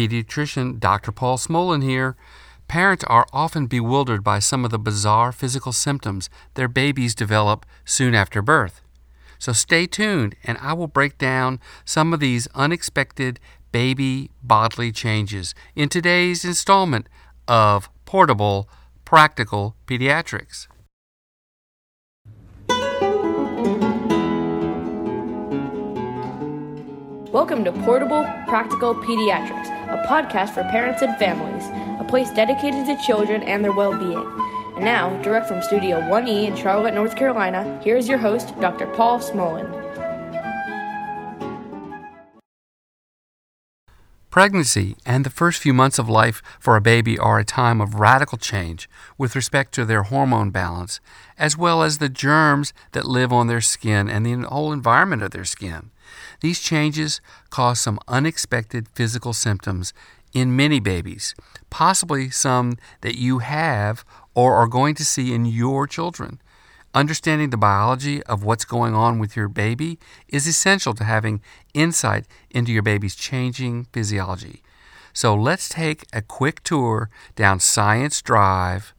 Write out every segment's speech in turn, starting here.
Pediatrician Dr. Paul Smolen here. Parents are often bewildered by some of the bizarre physical symptoms their babies develop soon after birth. So stay tuned, and I will break down some of these unexpected baby bodily changes in today's installment of Portable Practical Pediatrics. Welcome to Portable Practical Pediatrics, a podcast for parents and families, a place dedicated to children and their well being. And now, direct from Studio 1E in Charlotte, North Carolina, here is your host, Dr. Paul Smolen. Pregnancy and the first few months of life for a baby are a time of radical change with respect to their hormone balance, as well as the germs that live on their skin and the whole environment of their skin. These changes cause some unexpected physical symptoms in many babies, possibly some that you have or are going to see in your children. Understanding the biology of what's going on with your baby is essential to having insight into your baby's changing physiology. So let's take a quick tour down Science Drive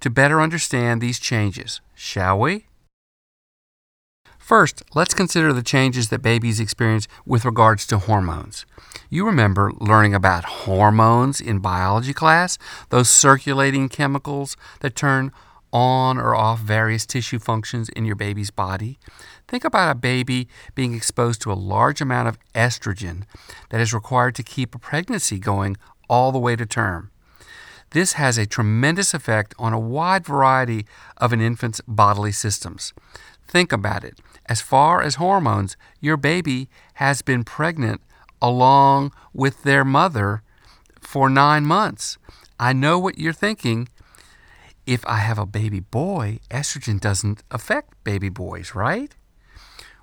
to better understand these changes, shall we? First, let's consider the changes that babies experience with regards to hormones. You remember learning about hormones in biology class, those circulating chemicals that turn on or off various tissue functions in your baby's body. Think about a baby being exposed to a large amount of estrogen that is required to keep a pregnancy going all the way to term. This has a tremendous effect on a wide variety of an infant's bodily systems. Think about it. As far as hormones, your baby has been pregnant along with their mother for nine months. I know what you're thinking. If I have a baby boy, estrogen doesn't affect baby boys, right?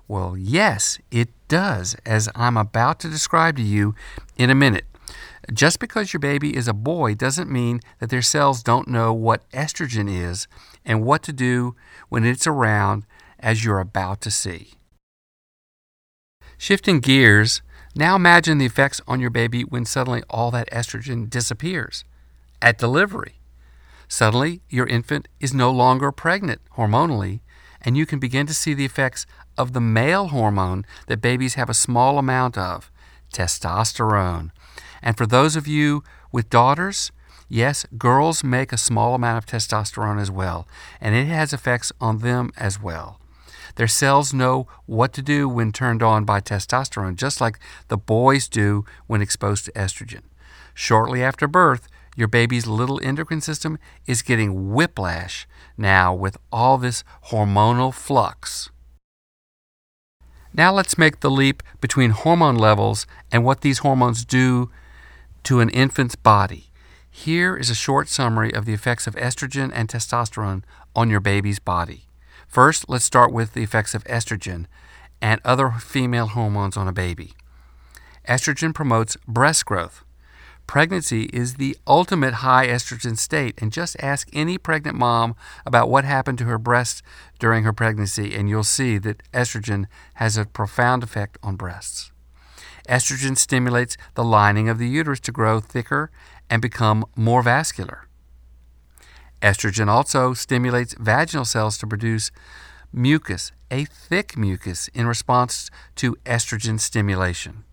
Well, yes, it does, as I'm about to describe to you in a minute. Just because your baby is a boy doesn't mean that their cells don't know what estrogen is and what to do when it's around as you're about to see. Shifting gears, now imagine the effects on your baby when suddenly all that estrogen disappears. At delivery, suddenly your infant is no longer pregnant hormonally, and you can begin to see the effects of the male hormone that babies have a small amount of testosterone. And for those of you with daughters, yes, girls make a small amount of testosterone as well, and it has effects on them as well. Their cells know what to do when turned on by testosterone, just like the boys do when exposed to estrogen. Shortly after birth, your baby's little endocrine system is getting whiplash now with all this hormonal flux. Now let's make the leap between hormone levels and what these hormones do to an infant's body. Here is a short summary of the effects of estrogen and testosterone on your baby's body. First, let's start with the effects of estrogen and other female hormones on a baby. Estrogen promotes breast growth. Pregnancy is the ultimate high estrogen state, and just ask any pregnant mom about what happened to her breasts during her pregnancy, and you'll see that estrogen has a profound effect on breasts. Estrogen stimulates the lining of the uterus to grow thicker and become more vascular. Estrogen also stimulates vaginal cells to produce mucus, a thick mucus, in response to estrogen stimulation.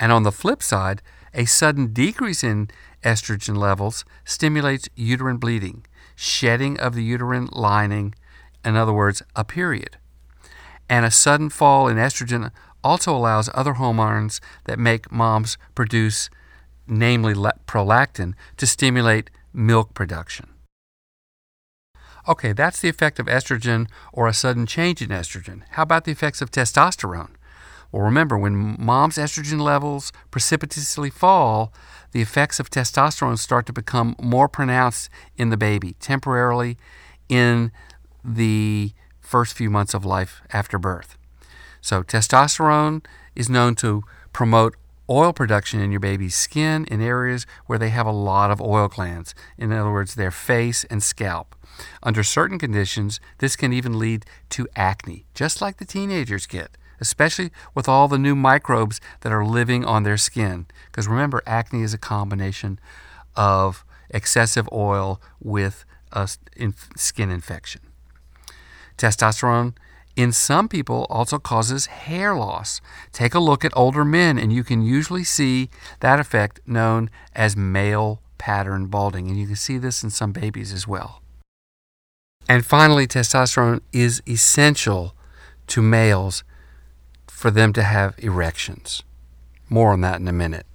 And on the flip side, a sudden decrease in estrogen levels stimulates uterine bleeding, shedding of the uterine lining, in other words, a period. And a sudden fall in estrogen also allows other hormones that make moms produce, namely prolactin, to stimulate milk production. Okay, that's the effect of estrogen or a sudden change in estrogen. How about the effects of testosterone? Well, remember, when mom's estrogen levels precipitously fall, the effects of testosterone start to become more pronounced in the baby, temporarily in the first few months of life after birth. So, testosterone is known to promote oil production in your baby's skin in areas where they have a lot of oil glands, in other words, their face and scalp. Under certain conditions, this can even lead to acne, just like the teenagers get, especially with all the new microbes that are living on their skin. Because remember, acne is a combination of excessive oil with a skin infection. Testosterone in some people also causes hair loss. Take a look at older men, and you can usually see that effect known as male pattern balding. And you can see this in some babies as well. And finally, testosterone is essential to males for them to have erections. More on that in a minute.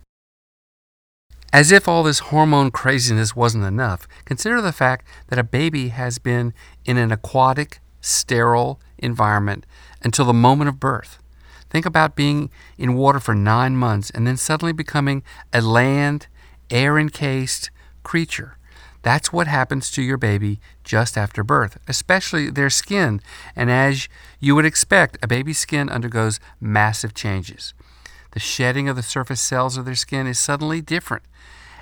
As if all this hormone craziness wasn't enough, consider the fact that a baby has been in an aquatic, sterile environment until the moment of birth. Think about being in water for nine months and then suddenly becoming a land, air encased creature. That's what happens to your baby just after birth, especially their skin. And as you would expect, a baby's skin undergoes massive changes. The shedding of the surface cells of their skin is suddenly different,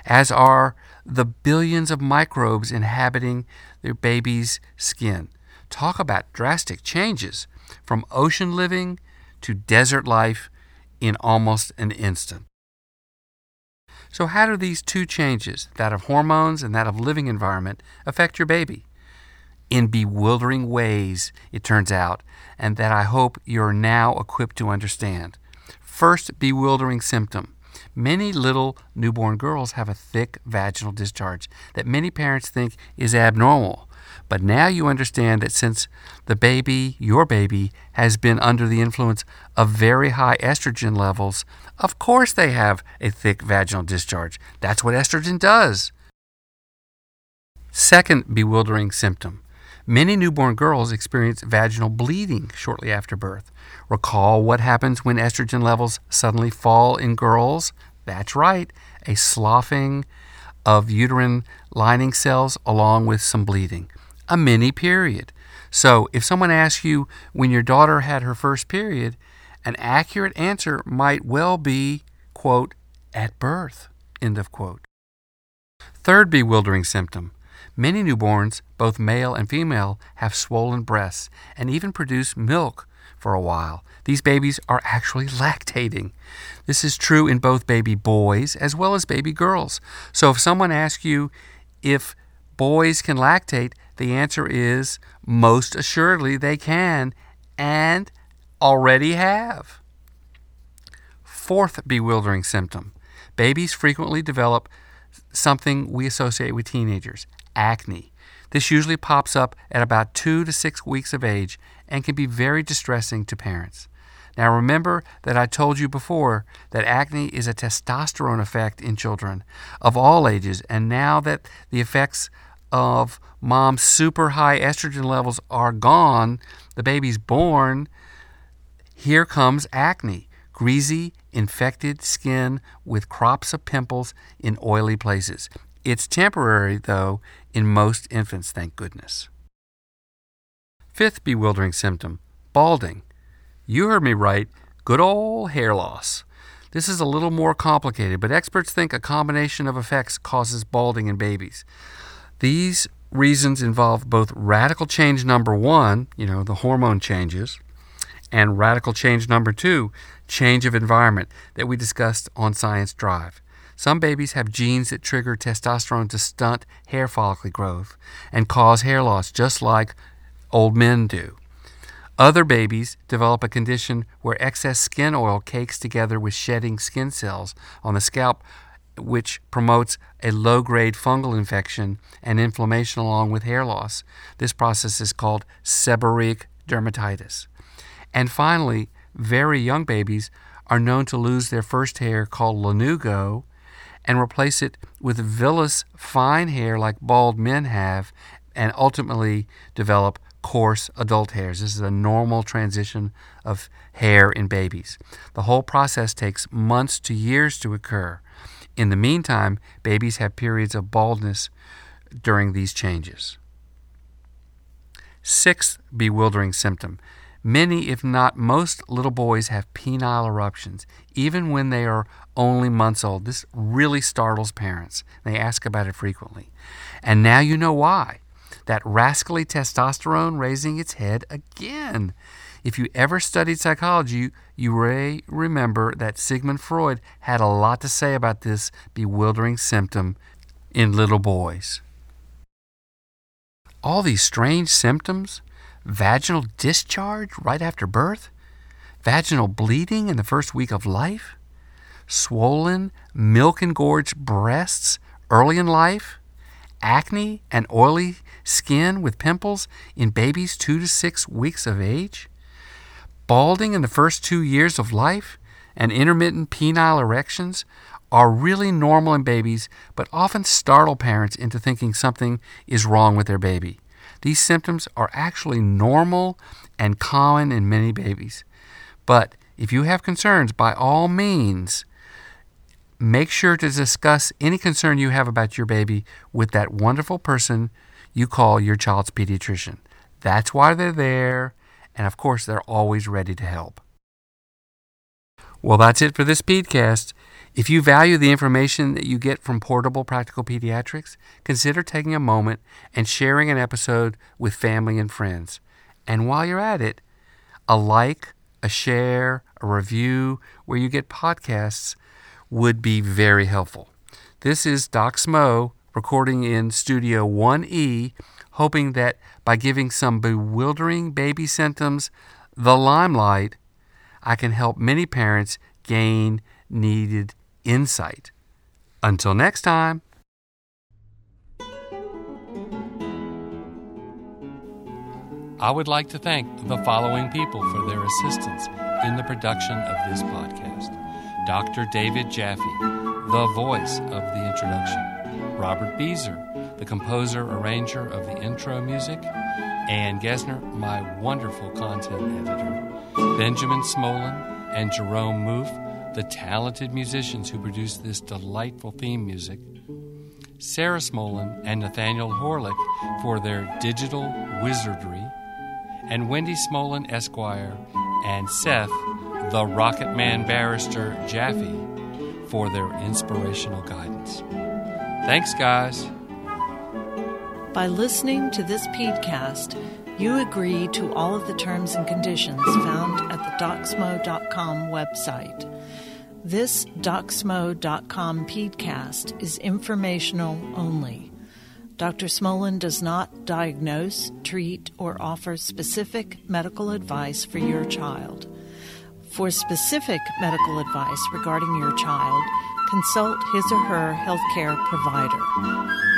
as are the billions of microbes inhabiting their baby's skin. Talk about drastic changes from ocean living to desert life in almost an instant. So, how do these two changes, that of hormones and that of living environment, affect your baby? In bewildering ways, it turns out, and that I hope you're now equipped to understand. First bewildering symptom many little newborn girls have a thick vaginal discharge that many parents think is abnormal. But now you understand that since the baby, your baby, has been under the influence of very high estrogen levels, of course they have a thick vaginal discharge. That's what estrogen does. Second bewildering symptom many newborn girls experience vaginal bleeding shortly after birth. Recall what happens when estrogen levels suddenly fall in girls? That's right, a sloughing of uterine lining cells along with some bleeding a mini period. So if someone asks you when your daughter had her first period, an accurate answer might well be, quote, at birth, end of quote. Third bewildering symptom many newborns, both male and female, have swollen breasts and even produce milk for a while. These babies are actually lactating. This is true in both baby boys as well as baby girls. So if someone asks you if boys can lactate, the answer is most assuredly they can and already have. Fourth bewildering symptom babies frequently develop something we associate with teenagers acne. This usually pops up at about two to six weeks of age and can be very distressing to parents. Now, remember that I told you before that acne is a testosterone effect in children of all ages, and now that the effects of mom's super high estrogen levels are gone, the baby's born, here comes acne greasy, infected skin with crops of pimples in oily places. It's temporary, though, in most infants, thank goodness. Fifth bewildering symptom balding. You heard me right, good old hair loss. This is a little more complicated, but experts think a combination of effects causes balding in babies. These reasons involve both radical change number one, you know, the hormone changes, and radical change number two, change of environment, that we discussed on Science Drive. Some babies have genes that trigger testosterone to stunt hair follicle growth and cause hair loss, just like old men do. Other babies develop a condition where excess skin oil cakes together with shedding skin cells on the scalp, which promotes a low grade fungal infection and inflammation along with hair loss. This process is called seborrheic dermatitis. And finally, very young babies are known to lose their first hair called lanugo and replace it with vellus fine hair like bald men have and ultimately develop coarse adult hairs. This is a normal transition of hair in babies. The whole process takes months to years to occur. In the meantime, babies have periods of baldness during these changes. Sixth bewildering symptom. Many, if not most, little boys have penile eruptions, even when they are only months old. This really startles parents. They ask about it frequently. And now you know why. That rascally testosterone raising its head again. If you ever studied psychology, you may remember that Sigmund Freud had a lot to say about this bewildering symptom in little boys. All these strange symptoms vaginal discharge right after birth, vaginal bleeding in the first week of life, swollen, milk engorged breasts early in life, acne and oily skin with pimples in babies two to six weeks of age, balding in the first two years of life, and intermittent penile erections are really normal in babies, but often startle parents into thinking something is wrong with their baby. These symptoms are actually normal and common in many babies. But if you have concerns, by all means, make sure to discuss any concern you have about your baby with that wonderful person you call your child's pediatrician. That's why they're there, and of course, they're always ready to help. Well, that's it for this PEDcast. If you value the information that you get from Portable Practical Pediatrics, consider taking a moment and sharing an episode with family and friends. And while you're at it, a like, a share, a review where you get podcasts would be very helpful. This is Doc Smo recording in Studio 1E, hoping that by giving some bewildering baby symptoms the limelight, I can help many parents gain needed insight. Until next time. I would like to thank the following people for their assistance in the production of this podcast Dr. David Jaffe, the voice of the introduction, Robert Beezer, the composer arranger of the intro music, Ann Gesner, my wonderful content editor, Benjamin Smolen, and Jerome Moof, the talented musicians who produced this delightful theme music, Sarah Smolen and Nathaniel Horlick for their digital wizardry, and Wendy Smolen Esquire and Seth, the Rocket Man barrister Jaffe, for their inspirational guidance. Thanks, guys. By listening to this podcast, you agree to all of the terms and conditions found at the docsmo.com website. This docsmo.com podcast is informational only. Dr. Smolen does not diagnose, treat, or offer specific medical advice for your child. For specific medical advice regarding your child, consult his or her healthcare provider.